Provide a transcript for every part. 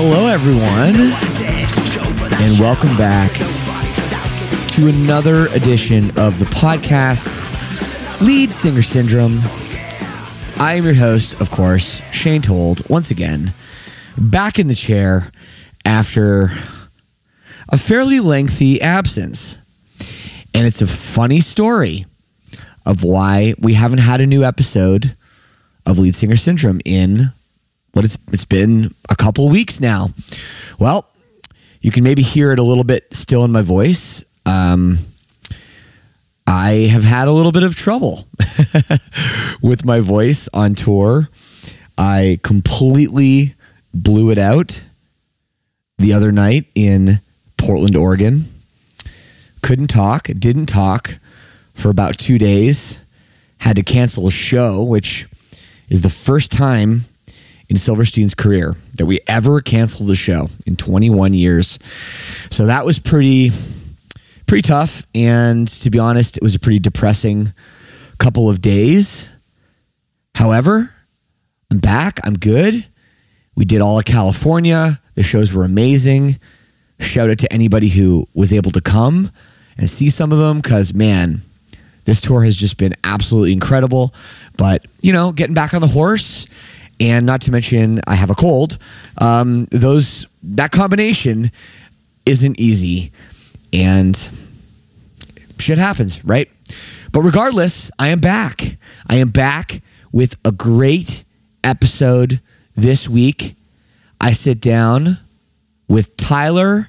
Hello, everyone, and welcome back to another edition of the podcast, Lead Singer Syndrome. I am your host, of course, Shane Told, once again, back in the chair after a fairly lengthy absence. And it's a funny story of why we haven't had a new episode of Lead Singer Syndrome in what it's it's been a couple weeks now. Well, you can maybe hear it a little bit still in my voice. Um, I have had a little bit of trouble with my voice on tour. I completely blew it out the other night in Portland, Oregon. Couldn't talk, didn't talk for about two days. Had to cancel a show, which is the first time in Silverstein's career that we ever canceled a show in 21 years. So that was pretty pretty tough and to be honest, it was a pretty depressing couple of days. However, I'm back, I'm good. We did all of California. The shows were amazing. Shout out to anybody who was able to come and see some of them cuz man, this tour has just been absolutely incredible. But, you know, getting back on the horse and not to mention I have a cold. Um, those that combination isn't easy, and shit happens, right? But regardless, I am back. I am back with a great episode this week. I sit down with Tyler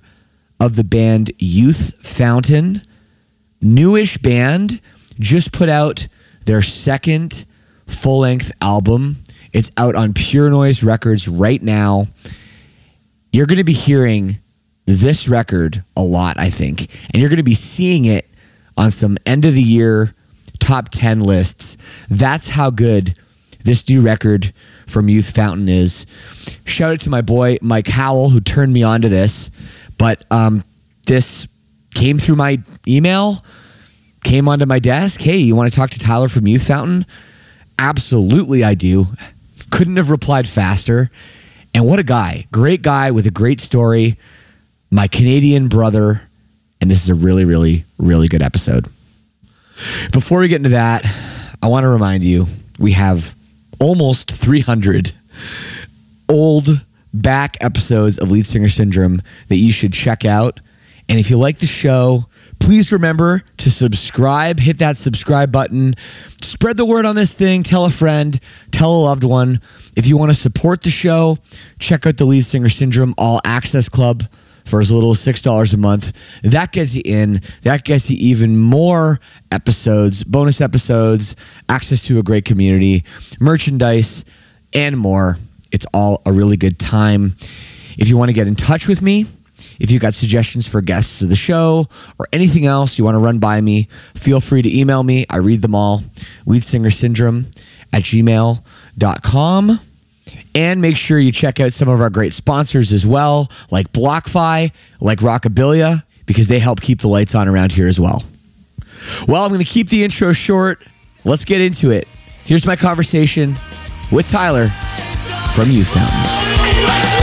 of the band Youth Fountain, newish band, just put out their second full length album it's out on Pure Noise Records right now. You're going to be hearing this record a lot, I think, and you're going to be seeing it on some end of the year top 10 lists. That's how good this new record from Youth Fountain is. Shout out to my boy Mike Howell who turned me on to this, but um, this came through my email, came onto my desk. Hey, you want to talk to Tyler from Youth Fountain? Absolutely, I do couldn't have replied faster. And what a guy. Great guy with a great story. My Canadian brother. And this is a really, really, really good episode. Before we get into that, I want to remind you we have almost 300 old back episodes of Lead Singer Syndrome that you should check out. And if you like the show, please remember to subscribe, hit that subscribe button, spread the word on this thing, tell a friend, tell a loved one. If you want to support the show, check out the Lead Singer Syndrome All Access Club for as little as $6 a month. That gets you in, that gets you even more episodes, bonus episodes, access to a great community, merchandise, and more. It's all a really good time. If you want to get in touch with me, if you've got suggestions for guests of the show or anything else you want to run by me, feel free to email me. I read them all. Lead Singer Syndrome at gmail.com. And make sure you check out some of our great sponsors as well, like BlockFi, like Rockabilia, because they help keep the lights on around here as well. Well, I'm going to keep the intro short. Let's get into it. Here's my conversation with Tyler from Youth Fountain.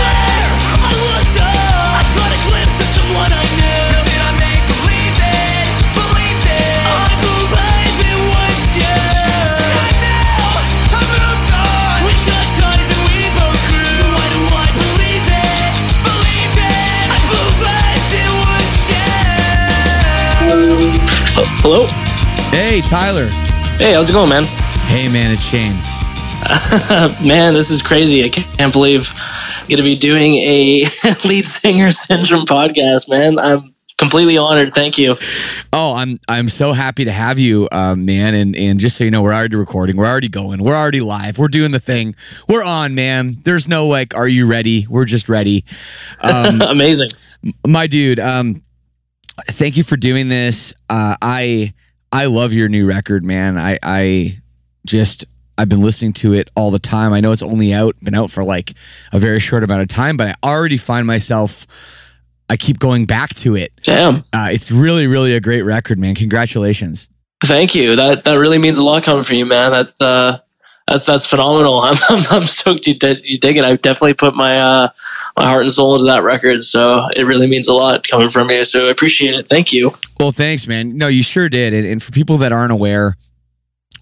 Hello. Hey, Tyler. Hey, how's it going, man? Hey, man, it's Shane. man, this is crazy. I can't believe I'm going to be doing a lead singer syndrome podcast, man. I'm completely honored. Thank you. Oh, I'm I'm so happy to have you, uh, man. And and just so you know, we're already recording. We're already going. We're already live. We're doing the thing. We're on, man. There's no like, are you ready? We're just ready. Um, Amazing, my dude. Um, thank you for doing this. Uh, I I love your new record, man. I I just I've been listening to it all the time. I know it's only out, been out for like a very short amount of time, but I already find myself I keep going back to it. Damn. Uh, it's really, really a great record, man. Congratulations. Thank you. That that really means a lot coming from you, man. That's uh that's that's phenomenal. I'm I'm, I'm stoked you did you dig it. I definitely put my uh my heart and soul into that record, so it really means a lot coming from you. So I appreciate it. Thank you. Well, thanks, man. No, you sure did. And, and for people that aren't aware,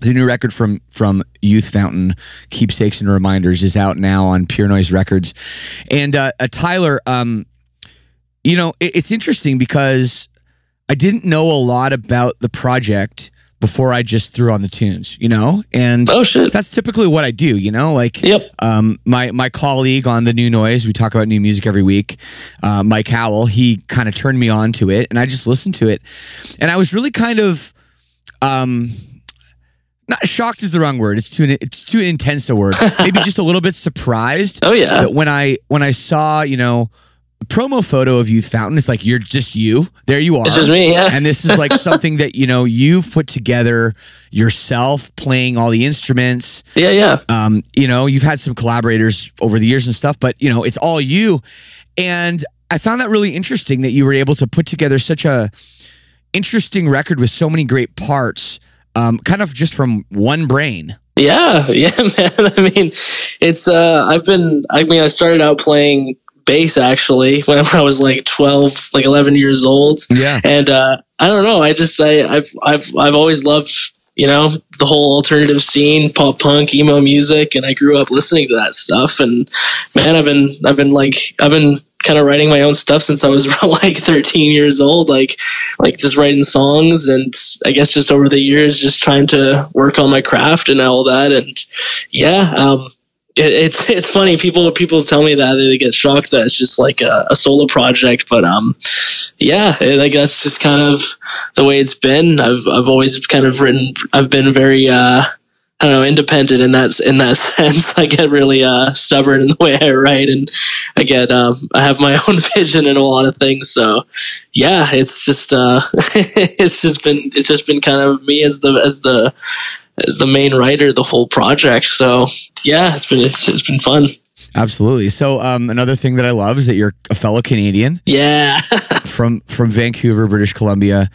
the new record from from Youth Fountain, Keepsakes and Reminders, is out now on Pure Noise Records. And uh, uh, Tyler, um, you know, it, it's interesting because I didn't know a lot about the project before I just threw on the tunes, you know, and oh shit, that's typically what I do, you know. Like, yep. Um, my my colleague on the New Noise, we talk about new music every week. Uh, Mike Howell, he kind of turned me on to it, and I just listened to it, and I was really kind of, um, not shocked is the wrong word. It's too it's too intense a word. Maybe just a little bit surprised. Oh yeah. That when I when I saw you know promo photo of Youth Fountain. It's like you're just you. There you are. It's just me, yeah. and this is like something that you know you've put together yourself, playing all the instruments. Yeah, yeah. Um, you know, you've had some collaborators over the years and stuff, but you know, it's all you. And I found that really interesting that you were able to put together such a interesting record with so many great parts, um, kind of just from one brain. Yeah, yeah, man. I mean, it's uh I've been I mean I started out playing bass actually when I was like 12, like 11 years old. Yeah. And uh, I don't know. I just, I, I've, I've, I've always loved, you know, the whole alternative scene, pop punk, emo music. And I grew up listening to that stuff. And man, I've been, I've been like, I've been kind of writing my own stuff since I was like 13 years old, like, like just writing songs. And I guess just over the years, just trying to work on my craft and all that. And yeah, um, it, it's it's funny. People people tell me that they get shocked that it's just like a, a solo project, but um, yeah, it, I guess just kind of the way it's been. I've I've always kind of written. I've been very uh, I don't know, independent in that in that sense. I get really uh, stubborn in the way I write, and I get um, I have my own vision in a lot of things. So, yeah, it's just uh, it's just been it's just been kind of me as the as the as the main writer the whole project. So yeah, it's been it's, it's been fun. Absolutely. So um, another thing that I love is that you're a fellow Canadian. Yeah. from from Vancouver, British Columbia.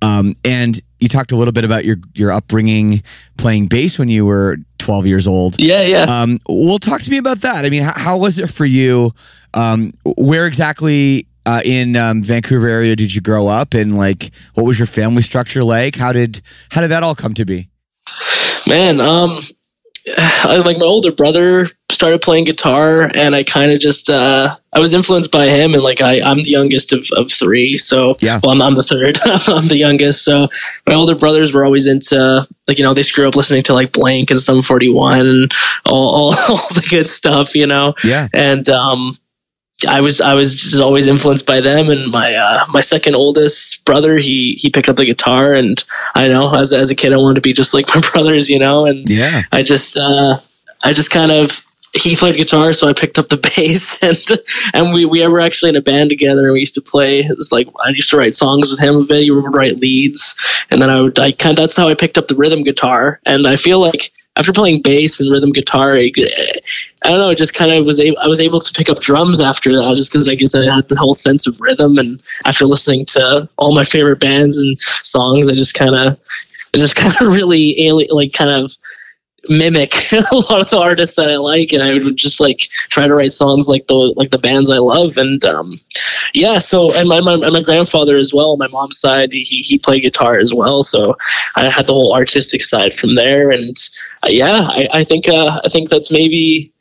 Um, and you talked a little bit about your your upbringing playing bass when you were 12 years old. Yeah, yeah. Um, well, talk to me about that. I mean, how, how was it for you? Um, where exactly uh, in um, Vancouver area did you grow up, and like, what was your family structure like? How did how did that all come to be? Man, um, I, like my older brother started playing guitar, and I kind of just uh, I was influenced by him, and like I I'm the youngest of, of three, so yeah, well I'm, I'm the third, I'm the youngest, so my older brothers were always into like you know they grew up listening to like Blink and Sum 41 and all, all all the good stuff, you know, yeah, and um I was I was just always influenced by them, and my uh, my second oldest brother he he picked up the guitar, and I know as as a kid I wanted to be just like my brothers, you know, and yeah, I just uh, I just kind of he played guitar, so I picked up the bass, and and we we were actually in a band together. and We used to play. It was like I used to write songs with him a bit. He would write leads, and then I would I kind. That's how I picked up the rhythm guitar, and I feel like after playing bass and rhythm guitar, I, don't know, just kind of was able, I was able to pick up drums after that, just because I guess I had the whole sense of rhythm. And after listening to all my favorite bands and songs, I just kind of, I just kind of really like kind of mimic a lot of the artists that I like, and I would just like try to write songs like the like the bands I love, and um, yeah. So and my, my and my grandfather as well, my mom's side, he he played guitar as well, so I had the whole artistic side from there, and uh, yeah, I, I think uh, I think that's maybe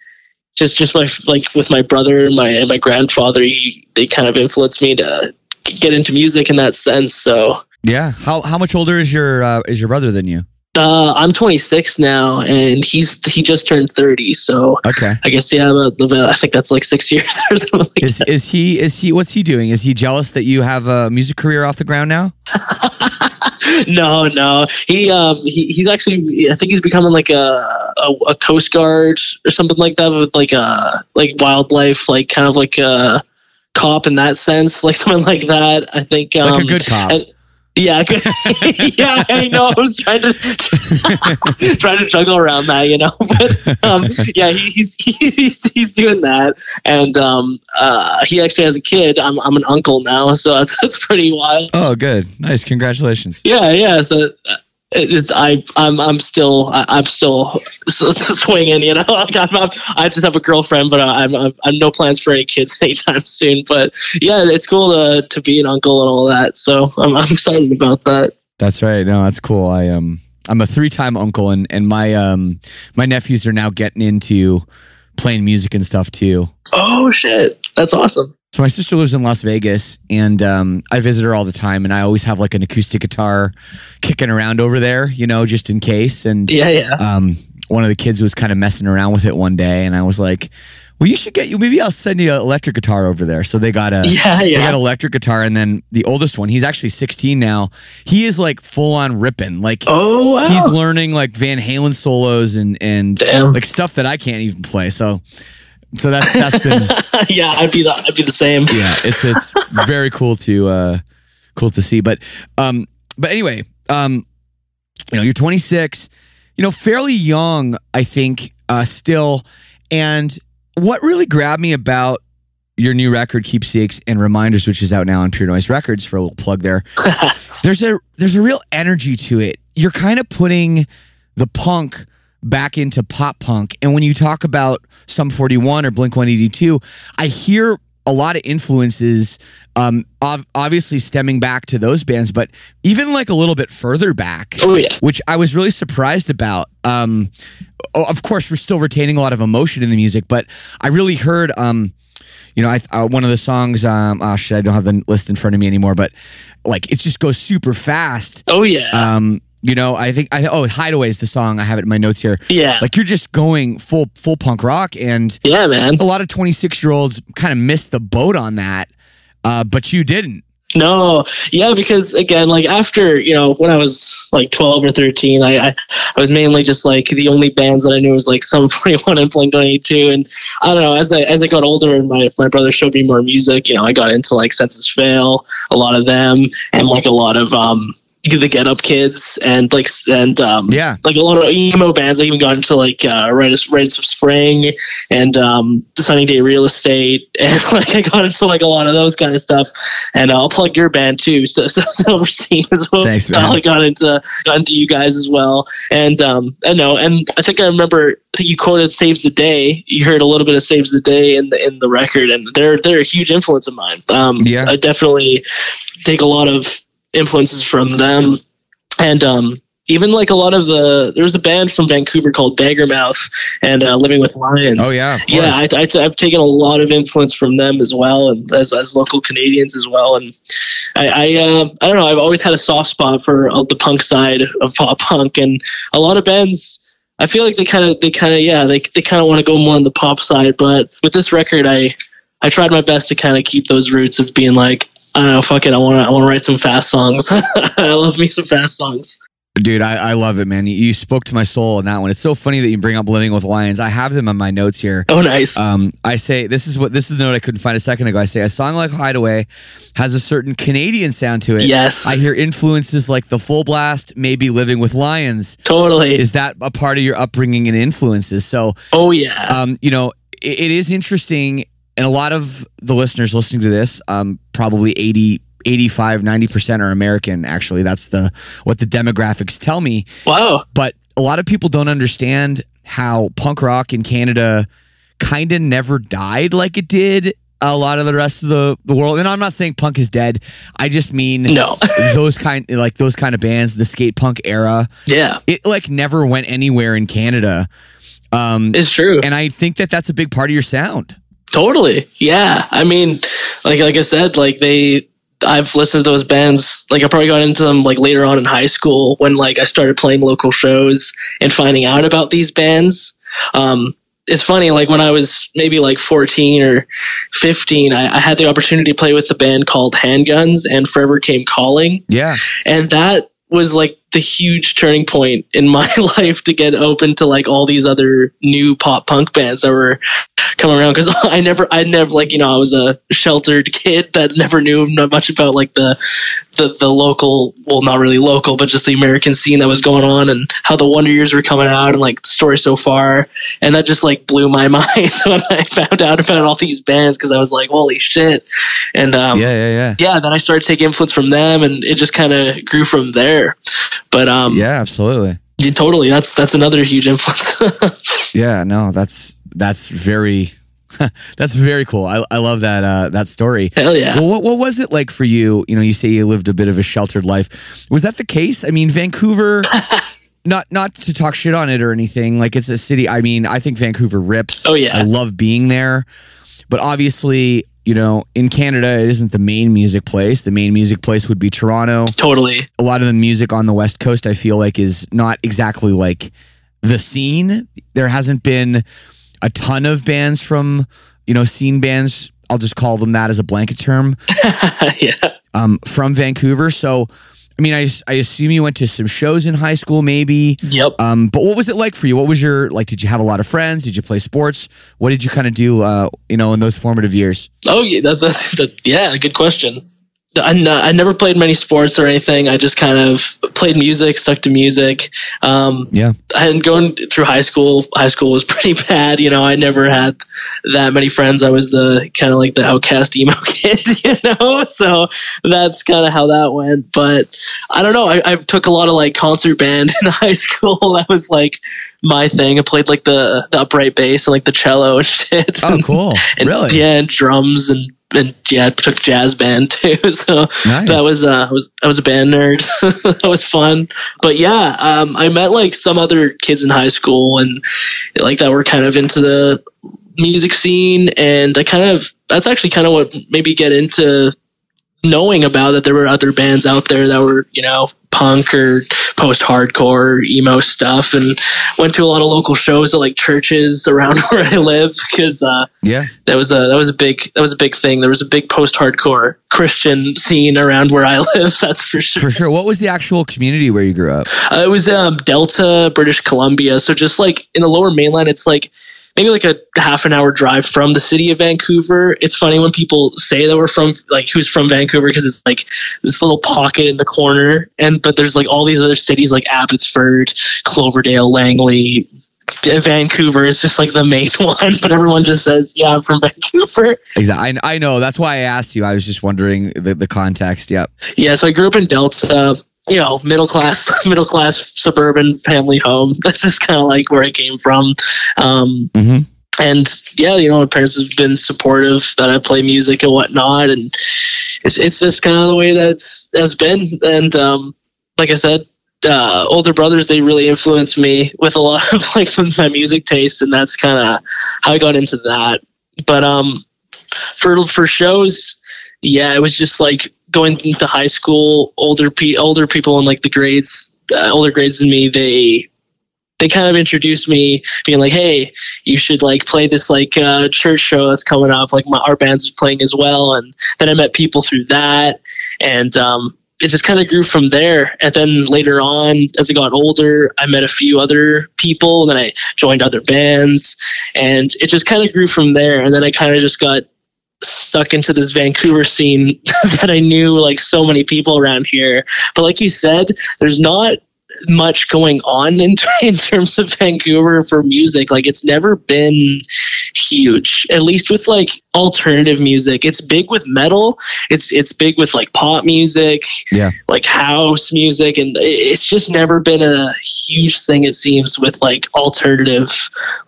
just just my like with my brother and my and my grandfather, he, they kind of influenced me to get into music in that sense. So yeah, how how much older is your uh, is your brother than you? Uh, I'm 26 now, and he's he just turned 30. So okay, I guess yeah, I think that's like six years or something. Like is, that. is he is he what's he doing? Is he jealous that you have a music career off the ground now? no, no. He um he, he's actually I think he's becoming like a, a, a coast guard or something like that with like a like wildlife like kind of like a cop in that sense like something like that. I think um, like a um, good cop. And, yeah, yeah, I know. I was trying to trying to juggle around that, you know. But um, yeah, he, he's he's he's doing that, and um, uh, he actually has a kid. I'm I'm an uncle now, so that's that's pretty wild. Oh, good, nice, congratulations. Yeah, yeah. So uh, it's I I'm I'm still I'm still swinging, you know. Like I'm, I'm, i just have a girlfriend, but I'm, I'm I'm no plans for any kids anytime soon. But yeah, it's cool to to be an uncle and all that. So I'm I'm excited about that. That's right. No, that's cool. I um I'm a three time uncle, and and my um my nephews are now getting into playing music and stuff too. Oh shit, that's awesome. So my sister lives in Las Vegas, and um, I visit her all the time, and I always have like an acoustic guitar kicking around over there, you know, just in case. And yeah, yeah. Um, one of the kids was kind of messing around with it one day, and I was like, "Well, you should get you. Maybe I'll send you an electric guitar over there." So they got a yeah, yeah. They got electric guitar, and then the oldest one, he's actually 16 now. He is like full on ripping, like oh, wow. he's learning like Van Halen solos and and Damn. like stuff that I can't even play. So so that's that's been yeah. I'd be the I'd be the same. Yeah, it's it's very cool to uh cool to see. But um but anyway um you know you're 26, you know fairly young I think uh still, and what really grabbed me about your new record keepsakes and reminders which is out now on pure noise records for a little plug there there's a there's a real energy to it you're kind of putting the punk back into pop punk. And when you talk about Sum 41 or Blink 182, I hear a lot of influences, um, ov- obviously stemming back to those bands, but even like a little bit further back, oh, yeah. which I was really surprised about. Um, of course, we're still retaining a lot of emotion in the music, but I really heard. Um, you know, I, uh, one of the songs. Um, oh shit, I don't have the list in front of me anymore, but like it just goes super fast. Oh yeah. Um, you know, I think I oh Hideaway is the song I have it in my notes here. Yeah, like you're just going full full punk rock, and yeah, man. A lot of 26 year olds kind of missed the boat on that, uh, but you didn't. No, yeah, because again, like after you know when I was like 12 or 13, I I, I was mainly just like the only bands that I knew was like Sum 41 and Blink 182, and I don't know as I as I got older and my my brother showed me more music, you know, I got into like Senses Fail, a lot of them, and like a lot of um the Get Up Kids and like and um yeah like a lot of emo bands. I even got into like uh, Rites, Rites of Spring and um Sunny Day Real Estate and like I got into like a lot of those kind of stuff. And uh, I'll plug your band too, so, so Silverstein as well. Thanks, man. I got into got into you guys as well. And um I know, and I think I remember I think you quoted Saves the Day. You heard a little bit of Saves the Day in the in the record, and they're they're a huge influence of mine. Um, yeah, I definitely take a lot of influences from them. And um, even like a lot of the there's a band from Vancouver called Daggermouth and uh, Living with Lions. Oh yeah, yeah. I, I, have taken a lot of influence from them as well, and as, as local Canadians as well. And I I, uh, I don't know. I've always had a soft spot for uh, the punk side of pop punk, and a lot of bands. I feel like they kind of they kind of yeah they they kind of want to go more on the pop side, but with this record, I I tried my best to kind of keep those roots of being like I don't know, fuck it. I want to, I want to write some fast songs. I love me some fast songs. Dude, I, I love it, man. You, you spoke to my soul on that one. It's so funny that you bring up Living with Lions. I have them on my notes here. Oh, nice. Um, I say this is what this is the note I couldn't find a second ago. I say a song like Hideaway has a certain Canadian sound to it. Yes. I hear influences like the Full Blast, maybe Living with Lions. totally. Is that a part of your upbringing and influences? So, oh, yeah. um, you know, it, it is interesting, and a lot of the listeners listening to this, um, probably 80, 85, 90% are American, actually. That's the what the demographics tell me. wow. But a lot of people don't understand how punk rock in Canada kind of never died like it did a lot of the rest of the, the world. And I'm not saying punk is dead. I just mean No. those kind like those kind of bands, the skate punk era, yeah. it like never went anywhere in Canada. Um, It's true. and I think that that's a big part of your sound. Totally. Yeah. I mean, like like I said, like they I've listened to those bands like I probably got into them like later on in high school when like I started playing local shows and finding out about these bands. Um it's funny, like when I was maybe like 14 or 15, I, I had the opportunity to play with the band called Handguns and Forever Came Calling. Yeah. And that was like the huge turning point in my life to get open to like all these other new pop punk bands that were coming around because I never, I never like you know I was a sheltered kid that never knew not much about like the the the local, well not really local, but just the American scene that was going on and how the Wonder Years were coming out and like the story so far, and that just like blew my mind when I found out about all these bands because I was like holy shit, and um, Yeah. Yeah. Yeah. yeah, then I started taking influence from them, and it just kind of grew from there. But um, yeah. Yeah. Absolutely. totally, that's that's another huge influence. Yeah, no, that's that's very that's very cool. I, I love that uh, that story. Hell yeah. Well, what what was it like for you? You know, you say you lived a bit of a sheltered life. Was that the case? I mean, Vancouver. Not not to talk shit on it or anything. Like it's a city. I mean, I think Vancouver rips. Oh, yeah. I love being there. But obviously, you know, in Canada, it isn't the main music place. The main music place would be Toronto totally. a lot of the music on the West Coast, I feel like, is not exactly like the scene. There hasn't been a ton of bands from, you know, scene bands. I'll just call them that as a blanket term yeah. um, from Vancouver. So, I mean, I, I assume you went to some shows in high school, maybe. Yep. Um, but what was it like for you? What was your like? Did you have a lot of friends? Did you play sports? What did you kind of do? Uh, you know, in those formative years. Oh yeah, that's, that's that, yeah, good question. I, n- I never played many sports or anything. I just kind of played music, stuck to music. Um, Yeah. and going through high school, high school was pretty bad. You know, I never had that many friends. I was the kind of like the outcast emo kid, you know? So that's kind of how that went. But I don't know. I, I took a lot of like concert band in high school. That was like my thing. I played like the, the upright bass and like the cello and shit. Oh, cool. And, really? Yeah, and drums and and yeah, I took jazz band too. So Nice. that was uh I was I was a band nerd. that was fun. But yeah, um I met like some other kids in high school and like that were kind of into the music scene and I kind of that's actually kind of what made me get into knowing about that there were other bands out there that were, you know, punk or post hardcore emo stuff and went to a lot of local shows at like churches around where I live because uh Yeah. that was a that was a big that was a big thing. There was a big post hardcore Christian scene around where I live. That's for sure. For sure. What was the actual community where you grew up? Uh, it was um, Delta, British Columbia. So just like in the Lower Mainland, it's like maybe like a half an hour drive from the city of Vancouver. It's funny when people say that we're from like who's from Vancouver because it's like this little pocket in the corner, and but there's like all these other cities like Abbotsford, Cloverdale, Langley. Vancouver is just like the main one, but everyone just says, "Yeah, I'm from Vancouver." Exactly. I, I know. That's why I asked you. I was just wondering the, the context. Yep. Yeah, so I grew up in Delta, you know, middle class, middle class suburban family home. That's just kind of like where I came from. Um, Mhm. And yeah, you know, my parents have been supportive that I play music and whatnot, and it's it's just kind of the way that's that's been. And um, like I said, uh, older brothers they really influenced me with a lot of like my music taste, and that's kind of how I got into that. But um, for for shows, yeah, it was just like going into high school. Older pe- older people in like the grades, uh, older grades than me, they they kind of introduced me, being like, "Hey, you should like play this like uh, church show that's coming up. Like my our band's playing as well." And then I met people through that, and um, it just kind of grew from there. And then later on, as I got older, I met a few other people, and then I joined other bands, and it just kind of grew from there. And then I kind of just got stuck into this Vancouver scene that I knew like so many people around here. But like you said, there's not much going on in, in terms of Vancouver for music. Like it's never been huge, at least with like alternative music. It's big with metal. It's it's big with like pop music, Yeah. like house music, and it's just never been a huge thing. It seems with like alternative,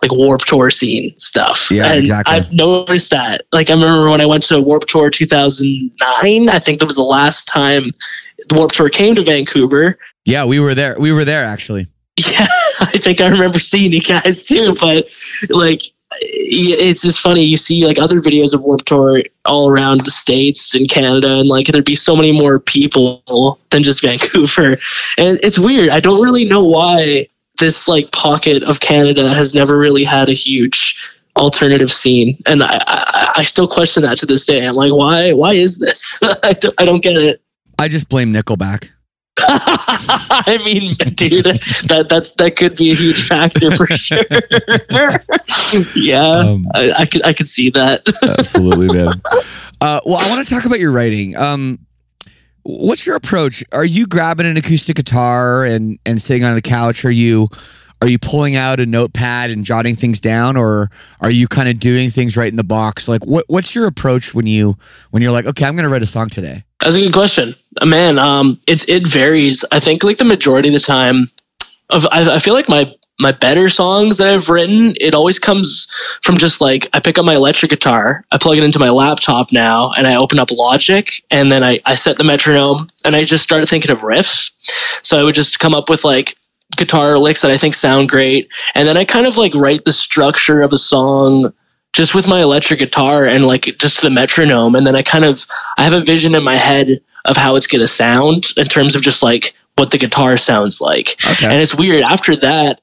like Warped Tour scene stuff. Yeah, and exactly. I've noticed that. Like I remember when I went to Warped Tour 2009. I think that was the last time the Warped Tour came to Vancouver. Yeah, we were there. We were there actually. Yeah, I think I remember seeing you guys too. But like, it's just funny. You see like other videos of Warped Tour all around the states and Canada, and like there'd be so many more people than just Vancouver. And it's weird. I don't really know why this like pocket of Canada has never really had a huge alternative scene and I, I i still question that to this day i'm like why why is this I, don't, I don't get it I just blame Nickelback. I mean, dude, that that's that could be a huge factor for sure. yeah, Um, I, I could I could see that. Absolutely, man. Uh, well, I want to talk about your writing. Um, what's your approach? Are you grabbing an acoustic guitar and and sitting on the couch? Are you are you pulling out a notepad and jotting things down, or are you kind of doing things right in the box? Like, what what's your approach when you when you're like, okay, I'm going to write a song today? That's a good question, man. Um, it's it varies. I think like the majority of the time, of I, I feel like my my better songs that I've written, it always comes from just like I pick up my electric guitar, I plug it into my laptop now, and I open up Logic, and then I I set the metronome, and I just start thinking of riffs. So I would just come up with like guitar licks that I think sound great, and then I kind of like write the structure of a song just with my electric guitar and like just the metronome and then i kind of i have a vision in my head of how it's going to sound in terms of just like what the guitar sounds like Okay. and it's weird after that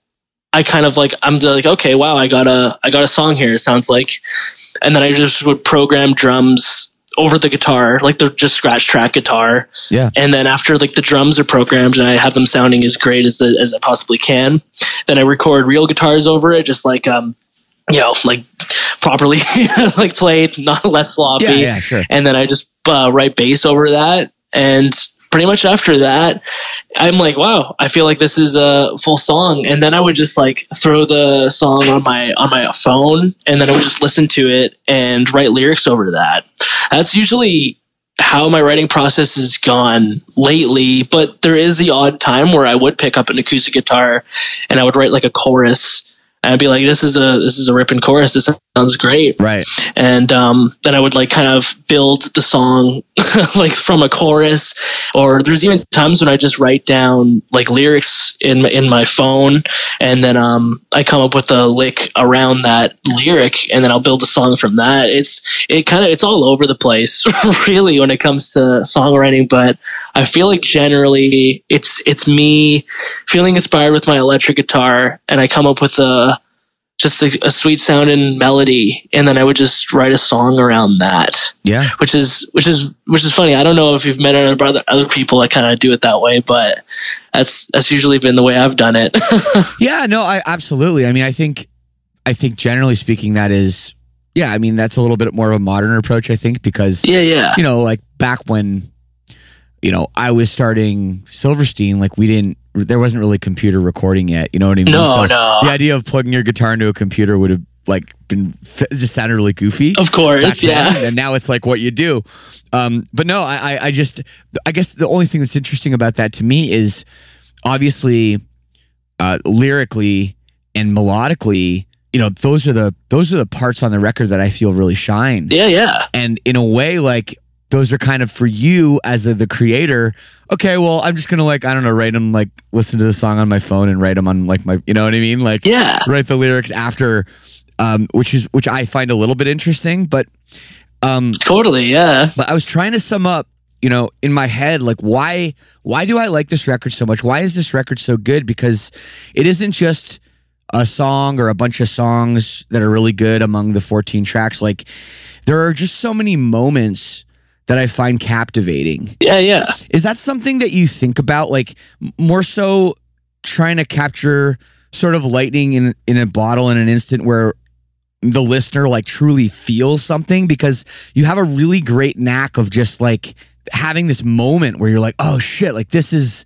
i kind of like i'm like okay wow i got a i got a song here it sounds like and then i just would program drums over the guitar like the just scratch track guitar Yeah. and then after like the drums are programmed and i have them sounding as great as, as i possibly can then i record real guitars over it just like um you know like properly like played not less sloppy Yeah, yeah, sure. and then I just uh, write bass over that. And pretty much after that, I'm like, wow, I feel like this is a full song. And then I would just like throw the song on my on my phone, and then I would just listen to it and write lyrics over that. That's usually how my writing process has gone lately. But there is the odd time where I would pick up an acoustic guitar and I would write like a chorus. And I'd be like, "This is a this is a ripping chorus. This sounds great." Right. and um, then I would like kind of build the song like from a chorus. Or there's even times when I just write down like lyrics in my, in my phone, and then um, I come up with a lick around that lyric, and then I'll build a song from that. It's it kind of it's all over the place really when it comes to songwriting, but I feel like generally it's it's me feeling inspired with my electric guitar, and I come up with a just a, a sweet sounding melody and then i would just write a song around that Yeah. which is which is which is funny i don't know if you've met other other, other people that kind of do it that way but that's that's usually been the way i've done it Yeah, no, I absolutely. I mean, I think, I think generally speaking, that is, yeah. I mean, that's a little bit more of a modern approach. I think because yeah yeah you know, like back when, you know, I was starting Silverstein, like we didn't, there wasn't really computer recording yet. You know what I mean? no no The idea of plugging your guitar into a computer would have like been just sounded really goofy. of course then, yeah and now it's like what you do. Um, but no, I, I, I just, I guess the only thing that's interesting about that to me is obviously, uh, lyrically and melodically, you know, those are the those are the parts on the record that I feel really shine. yeah yeah And in a way, like those are kind of for you as a, the creator. Okay, well, I'm just gonna like I don't know, write them like listen to the song on my phone and write them on like my, you know what I mean, like yeah write the lyrics after, um, which is which I find a little bit interesting. But um, totally yeah but I was trying to sum up, you know, in my head, like why why do I like this record so much? Why is this record so good? Because it isn't just a song or a bunch of songs that are really good among the 14 tracks. Like there are just so many moments that I find captivating. Yeah, yeah. Is that something that you think about, like more so trying to capture sort of lightning in in a bottle in an instant where the listener like truly feels something because you have a really great knack of just like having this moment where you're like, oh shit, like this is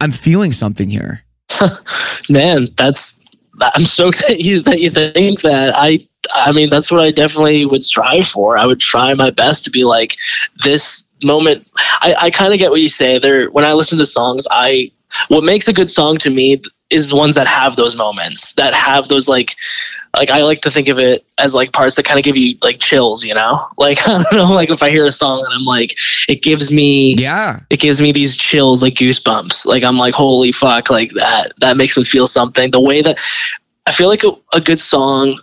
I'm feeling something here. Man, that's I'm that you that you think that. I I mean, that's what I definitely would strive for. I would try my best to be like this moment. I, I kind of get what you say there. When I listen to songs, I what makes a good song to me is ones that have those moments that have those like like I like to think of it as like parts that kind of give you like chills, you know? Like I don't know, like if I hear a song and I'm like, it gives me Yeah. it gives me these chills, like goosebumps. Like I'm like, holy fuck, like that that makes me feel something. The way that I feel like a, a good song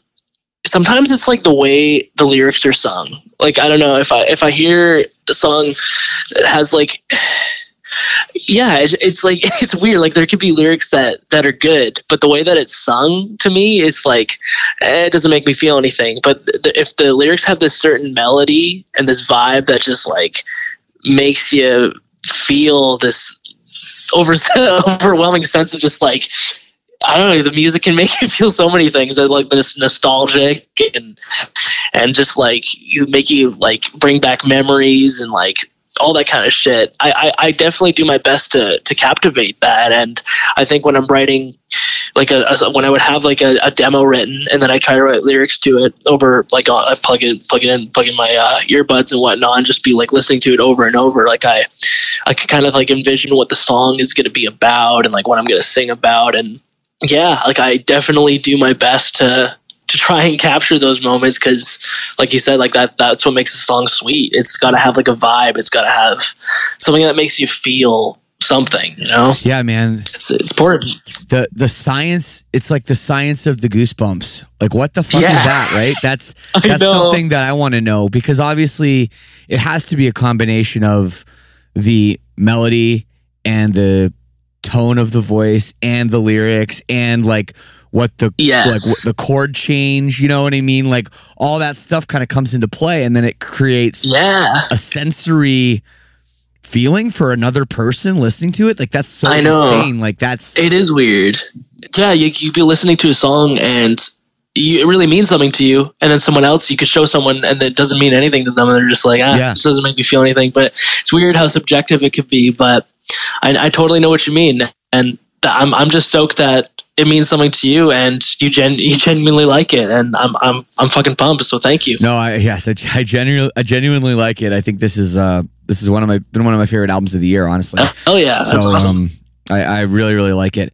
sometimes it's like the way the lyrics are sung. Like I don't know if I if I hear a song that has like yeah, it's, it's like it's weird. Like there could be lyrics that that are good, but the way that it's sung to me is like eh, it doesn't make me feel anything. But th- if the lyrics have this certain melody and this vibe that just like makes you feel this over overwhelming sense of just like I don't know. The music can make you feel so many things. That like this nostalgic and and just like you make you like bring back memories and like all that kind of shit. I, I, I definitely do my best to to captivate that. And I think when I'm writing like a, a when I would have like a, a, demo written and then I try to write lyrics to it over like I plug it plug it in plug in my uh, earbuds and whatnot and just be like listening to it over and over like I I can kind of like envision what the song is going to be about and like what I'm going to sing about and yeah like I definitely do my best to to try and capture those moments because like you said like that that's what makes a song sweet it's got to have like a vibe it's got to have something that makes you feel something you know Yeah, man. it's it's important The the science, it's like the science of the goosebumps. Like what the fuck Yeah. is that, right? That's that's something that I want to know because obviously it has to be a combination of the melody and the tone of the voice and the lyrics and like what the Yes. like what the chord change, you know what I mean? Like all that stuff kind of comes into play and then it creates yeah a sensory feeling for another person listening to it. Like that's so I know. insane. Like that's It is weird. Yeah, you you be listening to a song and you, it really means something to you, and then someone else you could show someone and it doesn't mean anything to them, and they're just like, ah, Yeah. this doesn't make me feel anything. But it's weird how subjective it could be. But I, I totally know what you mean, and I'm I'm just stoked that it means something to you, and you gen you genuinely like it, and I'm I'm I'm fucking pumped. So thank you. No, I yes, I, I genuinely, I genuinely like it. I think this is uh this is one of my been one of my favorite albums of the year, honestly. Oh yeah, So awesome. um, I, I really really like it.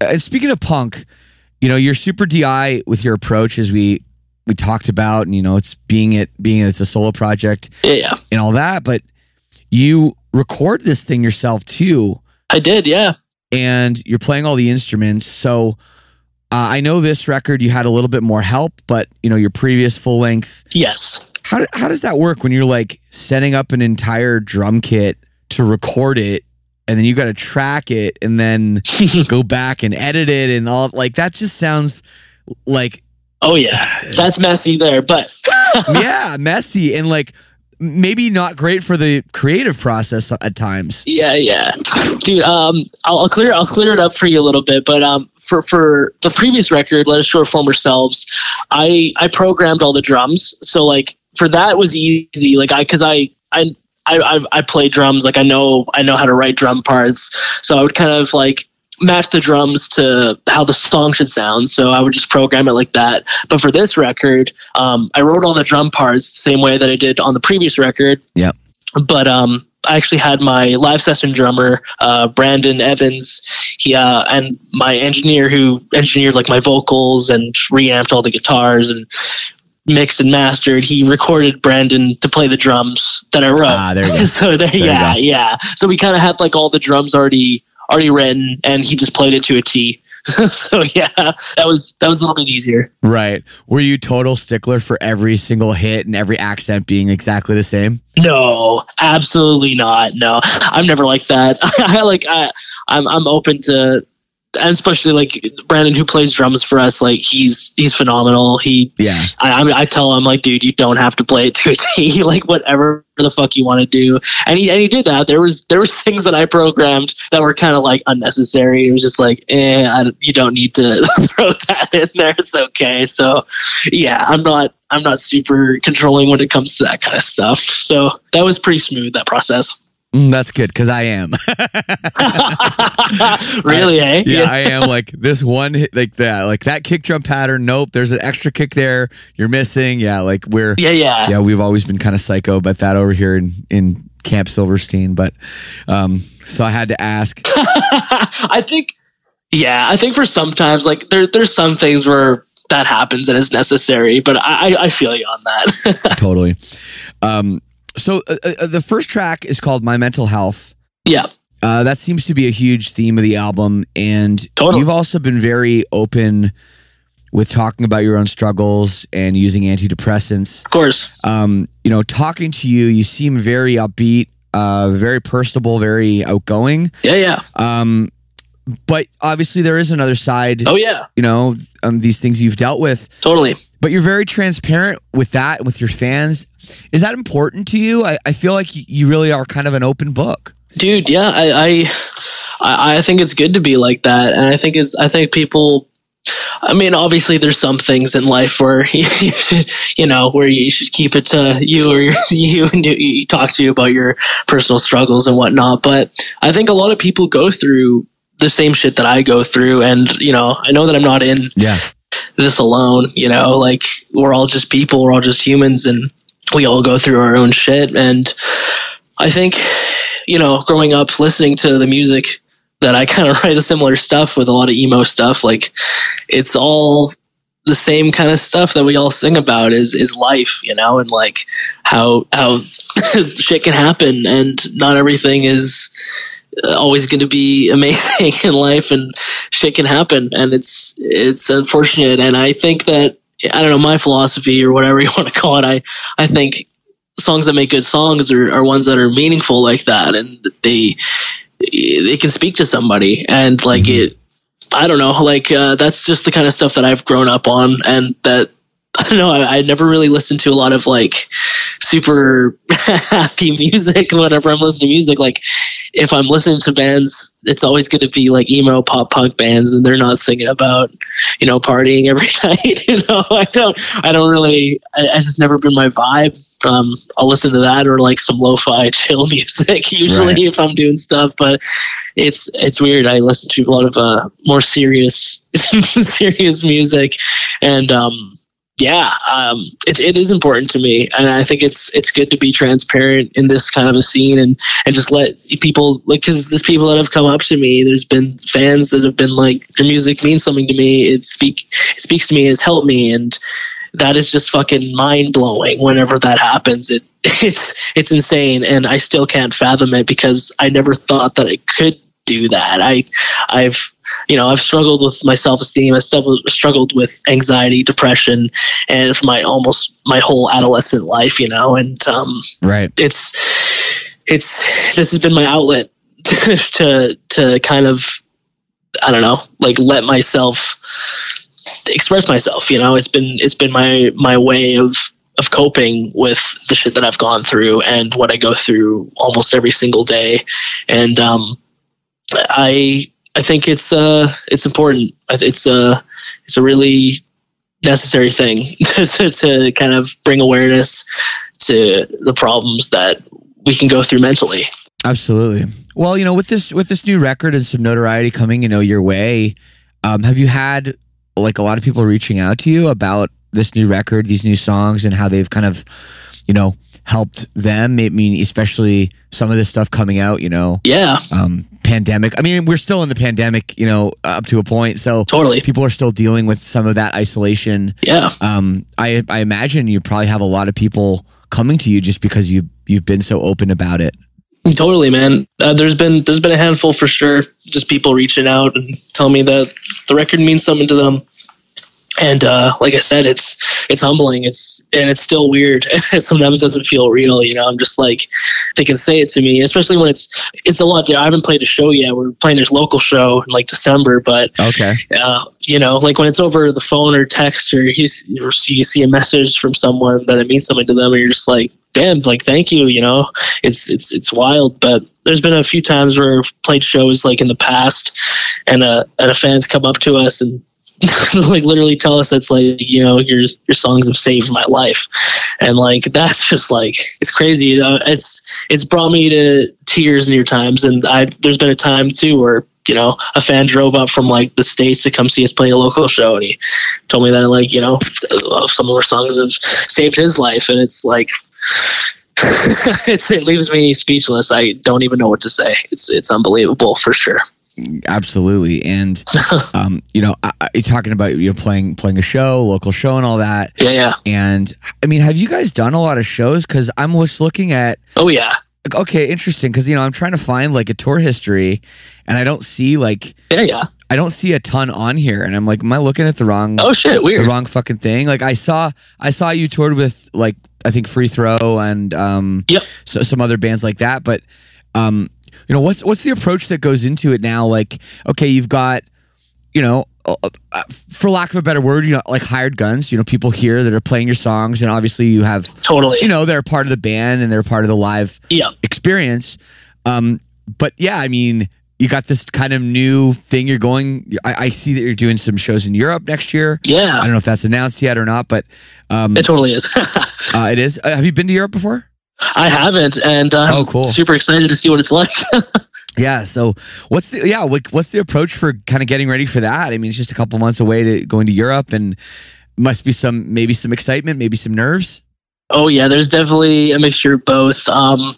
Uh, speaking of punk, you know, you're super DI with your approach, as we we talked about, and you know, it's being it being it's a solo project yeah, yeah, and all that, but you record this thing yourself too. I did. Yeah, and you're playing all the instruments. So uh, I know this record you had a little bit more help, but you know your previous full length. yes. How how does that work when you're like setting up an entire drum kit to record it, and then you got to track it, and then go back and edit it, and all like that just sounds like Oh yeah, that's messy there, but yeah messy and like maybe not great for the creative process at times. Yeah, yeah, dude. Um, I'll, I'll clear I'll clear it up for you a little bit. But um, for for the previous record, "Let Us Show Our Former Selves," I I programmed all the drums. So like for that was easy. Like I because I I. I, I I play drums like I know I know how to write drum parts. So I would kind of like match the drums to how the song should sound. So I would just program it like that. But for this record um, I wrote all the drum parts the same way that I did on the previous record. Yep. but um I actually had my live session drummer, uh, Brandon Evans, he uh, and my engineer who engineered like my vocals and reamped all the guitars and mixed and mastered, he recorded Brandon to play the drums that I wrote. Ah, there you go. so there, you yeah, go. yeah. So we kind of had like all the drums already already written, and he just played it to a T. so yeah, that was that was a little bit easier. Right. Were you total stickler for every single hit and every accent being exactly the same? No, absolutely not. No, I'm never like that. I like I I'm I'm open to and especially like Brandon who plays drums for us like he's he's phenomenal. He Yeah. I I, mean, I tell him like dude you don't have to play it to a T like whatever the fuck you want to do. And he and he did that. There was there was things that I programmed that were kind of like unnecessary. It was just like eh I, you don't need to throw that in there. It's okay. So yeah, I'm not I'm not super controlling when it comes to that kind of stuff. So that was pretty smooth that process. Mm, that's good because I am. really, eh? yeah, I am like this one hit, like that, like that kick drum pattern. Nope, there's an extra kick there. You're missing. Yeah, like we're yeah, yeah. yeah, we've always been kind of psycho about that over here in in Camp Silverstein. But um, so I had to ask. I think, yeah, I think for sometimes like there there's some things where that happens and is necessary, but I I feel you on that. totally. Um, so uh, uh, the first track is called "My Mental Health." yeah, Uh, that seems to be a huge theme of the album, and Totally. you've also been very open with talking about your own struggles and using antidepressants. of course. Um, you know, talking to you, you seem very upbeat, uh, very personable, very outgoing. Yeah, yeah. Um, but obviously, there is another side. Oh yeah, You know, um, these things you've dealt with, totally. but you're very transparent with that with your fans. Is that important to you? I, I feel like you really are kind of an open book. dude yeah I, I i i think it's good to be like that and i think it's i think people i mean obviously there's some things in life where you you know where you should keep it to you or your, you and you, you talk to you about your personal struggles and whatnot but i think a lot of people go through the same shit that i go through. And you know i know that i'm not in Yeah. this alone you know like we're all just people we're all just humans and we all go through our own shit. And i think you know growing up listening to the music that i kind of write a similar stuff with a lot of emo stuff like it's all the same kind of stuff that we all sing about is is life you know and like how how shit can happen. And not everything is always going to be amazing in life and shit can happen and it's it's unfortunate and i think that i don't know my philosophy or whatever you want to call it i i think songs that make good songs are, are ones that are meaningful like that and they they can speak to somebody and like it i don't know like uh, that's just the kind of stuff that i've grown up on and that I don't know. I, I never really listened to a lot of like super happy music whenever I'm listening to music. Like if I'm listening to bands, it's always going to be like emo pop punk bands, and they're not singing about you know partying every night. you know, I don't. I don't really. I, I just never been my vibe. Um, I'll listen to that or like some lo-fi chill music usually Right. if I'm doing stuff. But it's it's weird. I listen to a lot of uh, more serious serious music, and um, yeah, um, it, it is important to me, and I think it's it's good to be transparent in this kind of a scene and and just let people like because there's people that have come up to me. There's been fans that have been like, "Your music means something to me. It speak it speaks to me. It's helped me," and that is just fucking mind blowing. Whenever that happens, it it's it's insane, and I still can't fathom it because I never thought that it could do that. I I've you know, I've struggled with my self esteem. I've struggled, struggled with anxiety, depression, and for my almost my whole adolescent life, you know, and um, Right. it's it's this has been my outlet to to kind of I don't know, like let myself express myself. You know, it's been it's been my my way of of coping with the shit that I've gone through and what I go through almost every single day, and um, I I think it's uh it's important. It's a it's a really necessary thing to, to kind of bring awareness to the problems that we can go through mentally. Absolutely. Well, you know, with this with this new record and some notoriety coming, you know, your way, um, have you had like a lot of people reaching out to you about this new record, these new songs, and how they've kind of you know, helped them. I mean, especially some of this stuff coming out, you know, Yeah, um, pandemic. I mean, we're still in the pandemic, you know, up to a point. So totally. people are still dealing with some of that isolation. Yeah. Um, I, I imagine you probably have a lot of people coming to you just because you you've been so open about it. Totally, man. Uh, there's been there's been a handful for sure. Just people reaching out and telling me that the record means something to them. And uh, like I said, it's it's humbling. It's and it's still weird. It sometimes doesn't feel real. You know, I'm just like they can say it to me, especially when it's it's a lot. I haven't played a show yet. We're playing a local show in like December, but Okay. uh, you know, like when it's over the phone or text or you, you see a message from someone that it means something to them, and you're just like, damn, like thank you. You know, it's it's it's wild. But there's been a few times where I've played shows like in the past, and uh and a fans come up to us and. like literally tell us that's like you know your your songs have saved my life. And like that's just like it's crazy you know it's it's brought me to tears near times. And i there's been a time too where you know a fan drove up from like the states to come see us play a local show. And he told me that like you know some of our songs have saved his life. And it's like it's, it leaves me speechless. I don't even know what to say. It's it's unbelievable for sure Absolutely. And um, you know, I, I, talking about you know playing playing a show, local show, and all that. yeah yeah And I mean, have you guys done a lot of shows? Because I'm just looking at oh yeah like, okay, interesting. Because you know, I'm trying to find like a tour history, and I don't see like yeah yeah I don't see a ton on here, and I'm like, am I looking at the wrong oh shit weird. the wrong fucking thing? Like I saw I saw you toured with like I think Free Throw and um Yep. so, some other bands like that, but um you know what's what's the approach that goes into it now? Like okay, you've got you know. uh, uh, For lack of a better word, you know, like hired guns. You know, people here that are playing your songs, and obviously you have totally you know they're part of the band and they're part of the live yeah experience um but yeah i mean you got this kind of new thing you're going I, I see that you're doing some shows in europe next year yeah i don't know if that's announced yet or not but um it totally is uh, it is uh, have you been to europe before I haven't, and I'm Oh, cool. super excited to see what it's like. yeah so what's the yeah what's the approach for kind of getting ready for that i mean it's just a couple months away to going to europe and must be some maybe some excitement maybe some nerves oh yeah, there's definitely a mixture of both. Um,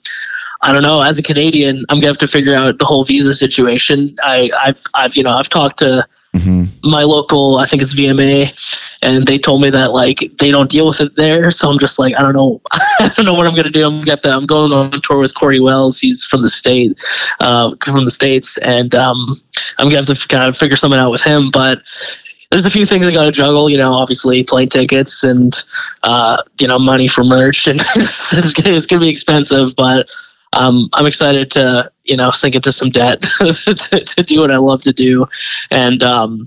I don't know. As a Canadian, I'm gonna have to figure out the whole visa situation. I, I've, I've, you know, I've talked to mm-hmm. my local, I think it's VMA, and they told me that like they don't deal with it there. So I'm just like, I don't know, I don't know what I'm gonna do. I'm gonna to, I'm going on tour with Corey Wells. He's from the state, uh, from the states, and um, I'm gonna have to kind of figure something out with him. But there's a few things I got to juggle. You know, obviously plane tickets and uh, you know money for merch, and it's, gonna, it's gonna be expensive, but. Um, I'm excited to, you know, sink into some debt to, to do what I love to do, and um,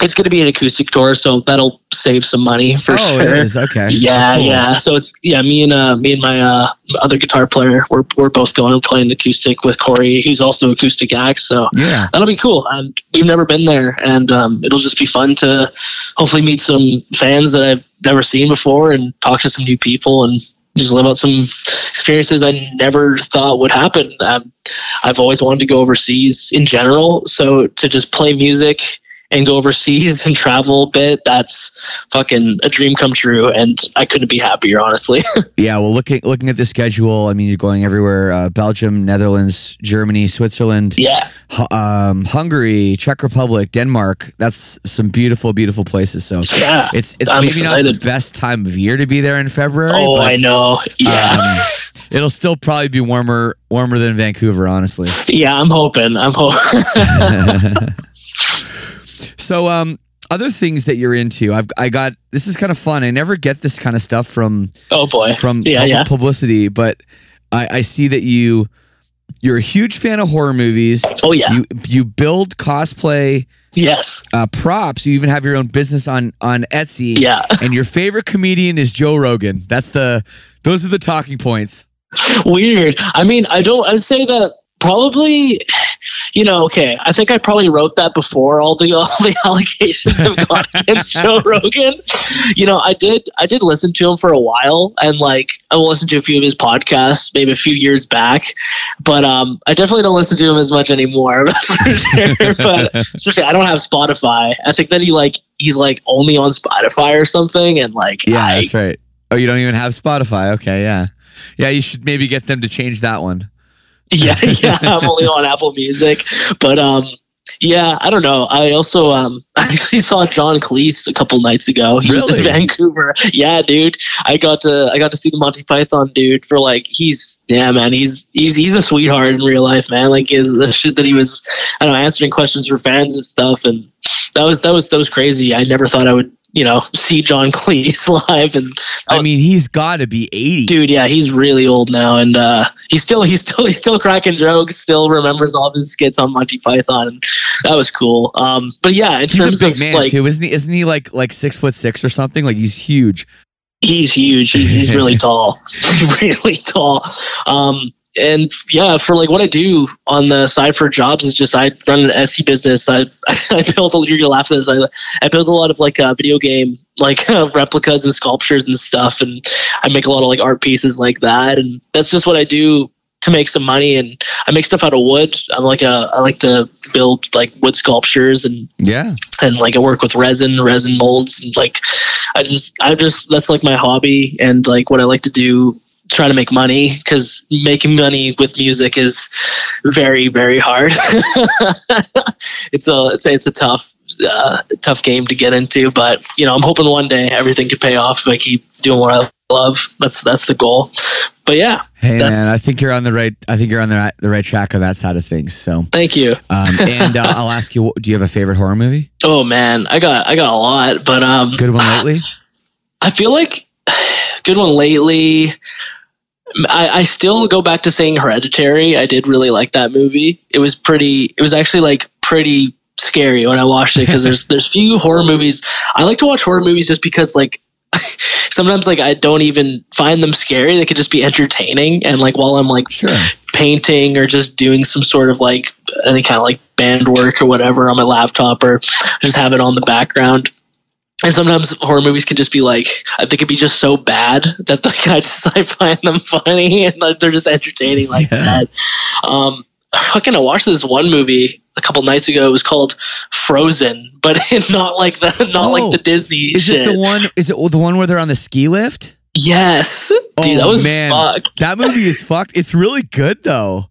it's going to be an acoustic tour, so that'll save some money for oh sure. it is okay Yeah, Cool. yeah. So it's yeah, me and uh, me and my uh, other guitar player, we're we're both going and playing acoustic with Corey, who's also acoustic act. So yeah that'll be cool. And we've never been there, and um, it'll just be fun to hopefully meet some fans that I've never seen before, and talk to some new people, and just live out some experiences I never thought would happen. Um, I've always wanted to go overseas in general, so to just play music and go overseas and travel a bit, that's fucking a dream come true, and I couldn't be happier, honestly. Yeah, well, looking looking at the schedule, I mean, you're going everywhere: uh, Belgium, Netherlands, Germany, Switzerland, yeah, Hu- um, Hungary, Czech Republic, Denmark. That's some beautiful, beautiful places. So yeah. it's it's I'm maybe not the best time of year to be there in February. Oh, but, I know. Yeah, um, it'll still probably be warmer warmer than Vancouver, honestly. yeah. I'm hoping. I'm hoping. So, um, other things that you're into, I've I got this is kind of fun. I never get this kind of stuff from oh boy. from yeah, yeah. publicity, but I, I see that you you're a huge fan of horror movies. Oh yeah. You you build cosplay yes. uh, props. You even have your own business on on Etsy. Yeah. And your favorite comedian is Joe Rogan. That's the those are the talking points. Weird. I mean, I don't. I'd say that probably. You know, okay. I think I probably wrote that before all the all the allegations have gone against Joe Rogan. You know, I did. I did listen to him for a while, and like I listened to a few of his podcasts, maybe a few years back. But um, I definitely don't listen to him as much anymore. That's for sure. but especially, I don't have Spotify. I think that he like he's like only on Spotify or something, and like Yeah, I that's right. Oh, you don't even have Spotify. Okay, yeah, yeah. You should maybe get them to change that one. yeah, yeah. I'm only on Apple Music, but um, yeah, I don't know. I also um, I actually saw John Cleese a couple nights ago. He was in Vancouver. Yeah, dude. I got to I got to see the Monty Python dude for like he's yeah man. He's he's he's a sweetheart in real life, man. Like the shit that he was I don't know answering questions for fans and stuff, and that was that was that was crazy. I never thought I would you know see John Cleese live and I mean, he's got to be eighty. dude yeah he's really old now and uh he's still he's still he's still cracking jokes still remembers all of his skits on monty python and that was cool um but yeah in He's terms a big of man like too, isn't he? Isn't he like like six foot six or something? Like he's huge. he's huge he's, he's really tall really tall um and yeah, for like what I do on the side for jobs is just I run an Etsy business. I I built a you're gonna laugh at this. I I built a lot of like uh, video game like replicas and sculptures and stuff, and I make a lot of like art pieces like that. And that's just what I do to make some money. And I make stuff out of wood. I'm like a I like to build like wood sculptures and Yeah. and like I work with resin, resin molds, and like I just, I just that's like my hobby and like what I like to do, try to make money because making money with music is very, very hard. it's a, it's a, it's a tough, uh, tough game to get into, but you know, I'm hoping one day everything could pay off if I keep doing what I love. That's that's the goal. But yeah, Hey man, I think you're on the right. I think you're on the right, the right track of that side of things. So, thank you. um, and uh, I'll ask you, do you have a favorite horror movie? Oh man, I got I got a lot, but um, Good one lately? I feel like good one lately. I, I still go back to saying Hereditary. I did really like that movie. It was pretty. It was actually like pretty scary when I watched it because there's there's few horror movies. I like to watch horror movies just because like sometimes like I don't even find them scary. They could just be entertaining. And like while I'm like Sure. painting or just doing some sort of like any kind of like band work or whatever on my laptop or just have it on the background. And sometimes horror movies can just be like they could be just so bad that like I just I find them funny and like, they're just entertaining like Yeah. that. Um, fucking I watched this one movie a couple nights ago. It was called Frozen, but not like the not Oh, like the Disney Is shit. it the one? Is it the one where they're on the ski lift? yes, dude, that Oh, was man. fuck. That movie is fucked. It's really good though.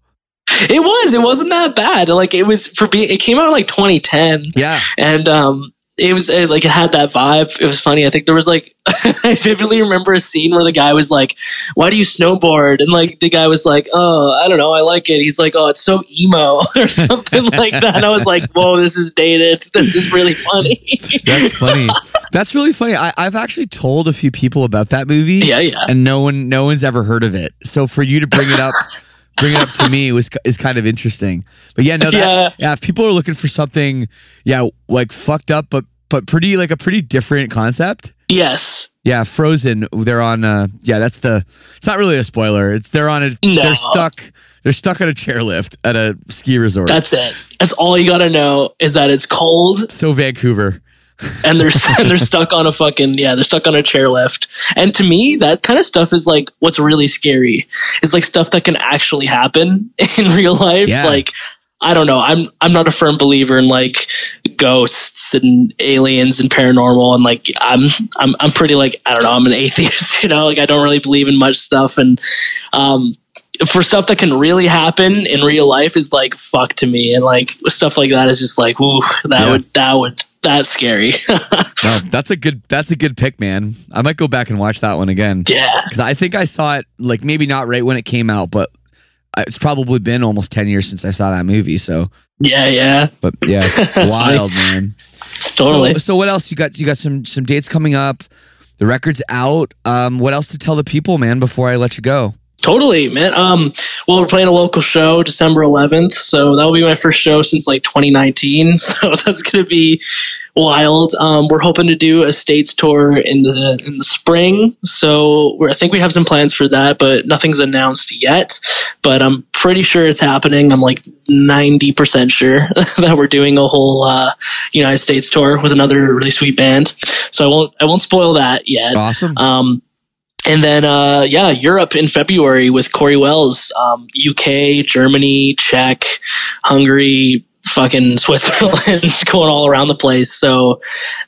It was. It wasn't that bad. Like it was for being. It came out in like 2010, Yeah. and um, it was uh, like it had that vibe. It was funny. I think there was like I vividly remember a scene where the guy was like, "Why do you snowboard?" And like the guy was like, "Oh, I don't know. I like it." He's like, "Oh, it's so emo" or something like that. And I was like, "Whoa, this is dated. This is really funny." That's funny. That's really funny. I, I've actually told a few people about that movie. yeah, yeah. and no one no one's ever heard of it. So for you to bring it up bring it up to me was is kind of interesting. But yeah, no that Yeah. yeah, if people are looking for something yeah, like fucked up but but pretty like a pretty different concept. Yes. Yeah, Frozen, they're on uh yeah, that's the it's not really a spoiler. It's they're on a No. they're stuck they're stuck on a chairlift at a ski resort. That's it. That's all you got to know is that it's cold so Vancouver. And they're and they're stuck on a fucking yeah they're stuck on a chairlift and to me that kind of stuff is like what's really scary is like stuff that can actually happen in real life. Yeah. like i don't know. I'm i'm not a firm believer in like ghosts and aliens and paranormal and like i'm i'm i'm pretty like i don't know i'm an atheist you know? Like i don't really believe in much stuff. And um for stuff that can really happen in real life is like fuck to me. And like stuff like that is just like ooh that Yeah. would that would that's scary No, that's a good that's a good pick, man. I might go back and watch that one again. yeah Because I think I saw it like maybe not right when it came out, but it's probably been almost ten years since I saw that movie. So, yeah yeah but yeah, wild man. totally So, so what else you got? You got some some dates coming up. The record's out. Um, what else to tell the people, man? Before I let you go. Totally, man. Um, well, we're playing a local show December 11th, so that will be my first show since like 2019. So that's gonna be wild. Um, we're hoping to do a states tour in the in the spring. So we're, I think we have some plans for that, but nothing's announced yet. But I'm pretty sure it's happening. I'm like 90% sure that we're doing a whole uh, United States tour with another really sweet band. So I won't I won't spoil that yet. Awesome. Um, and then, uh, yeah, Europe in February with Corey Wells, um, UK, Germany, Czech, Hungary, fucking Switzerland, going all around the place. So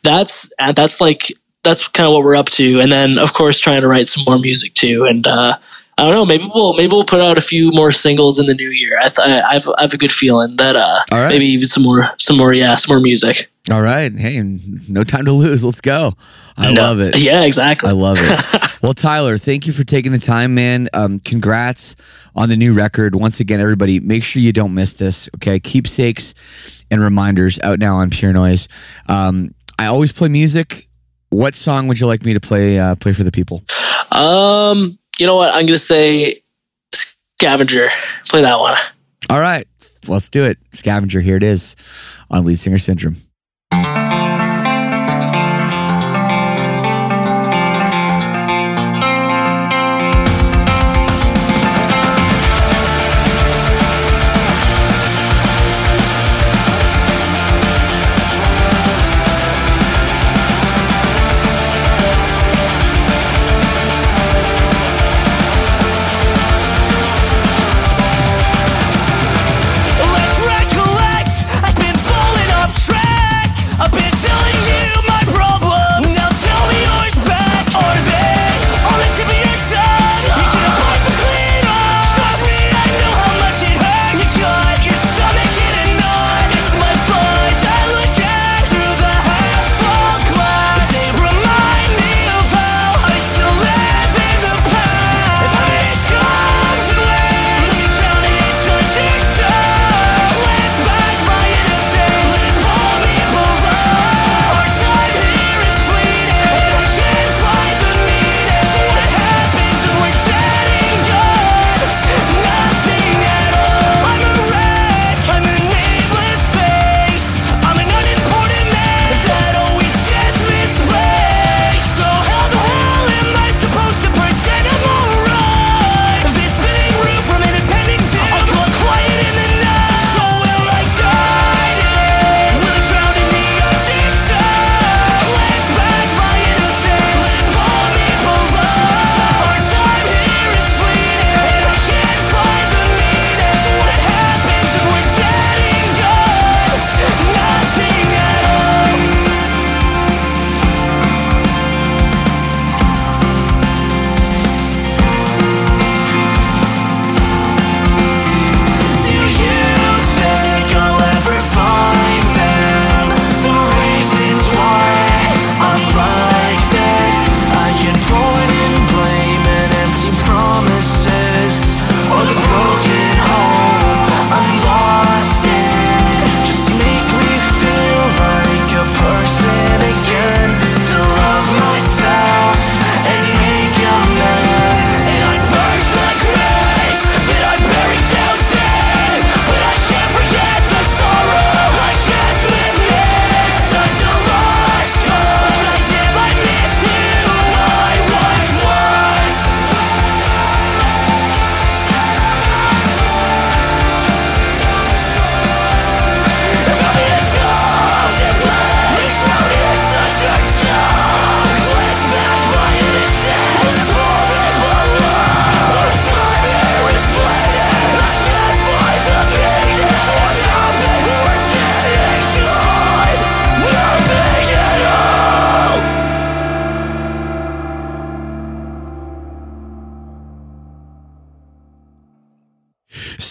that's uh, that's like that's kind of what we're up to. And then of course trying to write some more music too. And uh, I don't know. Maybe we'll maybe we'll put out a few more singles in the new year. I th- I, I've I have a good feeling that uh, right. maybe even some more some more yeah some more music. All right. Hey, no time to lose. Let's go. I No- love it. Yeah, exactly. I love it. well, Tyler, thank you for taking the time, man. Um, congrats on the new record. Once again, everybody, make sure you don't miss this. Okay, keepsakes and reminders out now on Pure Noise. Um, I always play music. What song would you like me to play? Uh, play for the people. Um, you know what? I'm gonna say Scavenger. Play that one. All right, let's do it. Scavenger, here it is on Lead Singer Syndrome.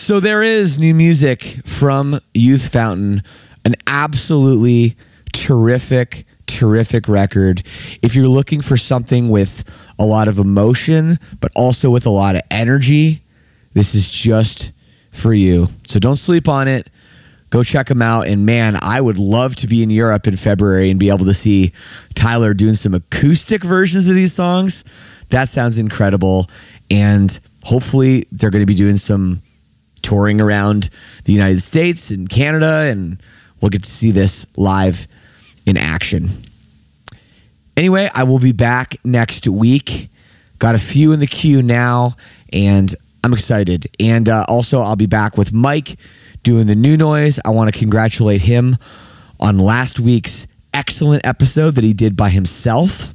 So there is new music from Youth Fountain, an absolutely terrific, terrific record. If you're looking for something with a lot of emotion, but also with a lot of energy, this is just for you. So don't sleep on it. Go check them out. And man, I would love to be in Europe in February and be able to see Tyler doing some acoustic versions of these songs. That sounds incredible. And hopefully, they're going to be doing some touring around the United States and Canada, and we'll get to see this live in action. Anyway, I will be back next week. Got a few in the queue now, and I'm excited. And uh, also, I'll be back with Mike doing the new noise. I want to congratulate him on last week's excellent episode that he did by himself.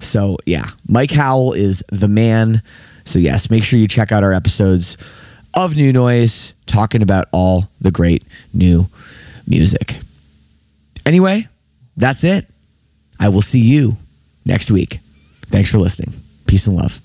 So, yeah, Mike Howell is the man. So, yes, make sure you check out our episodes of New Noise talking about all the great new music. Anyway, that's it. I will see you next week. Thanks for listening. Peace and love.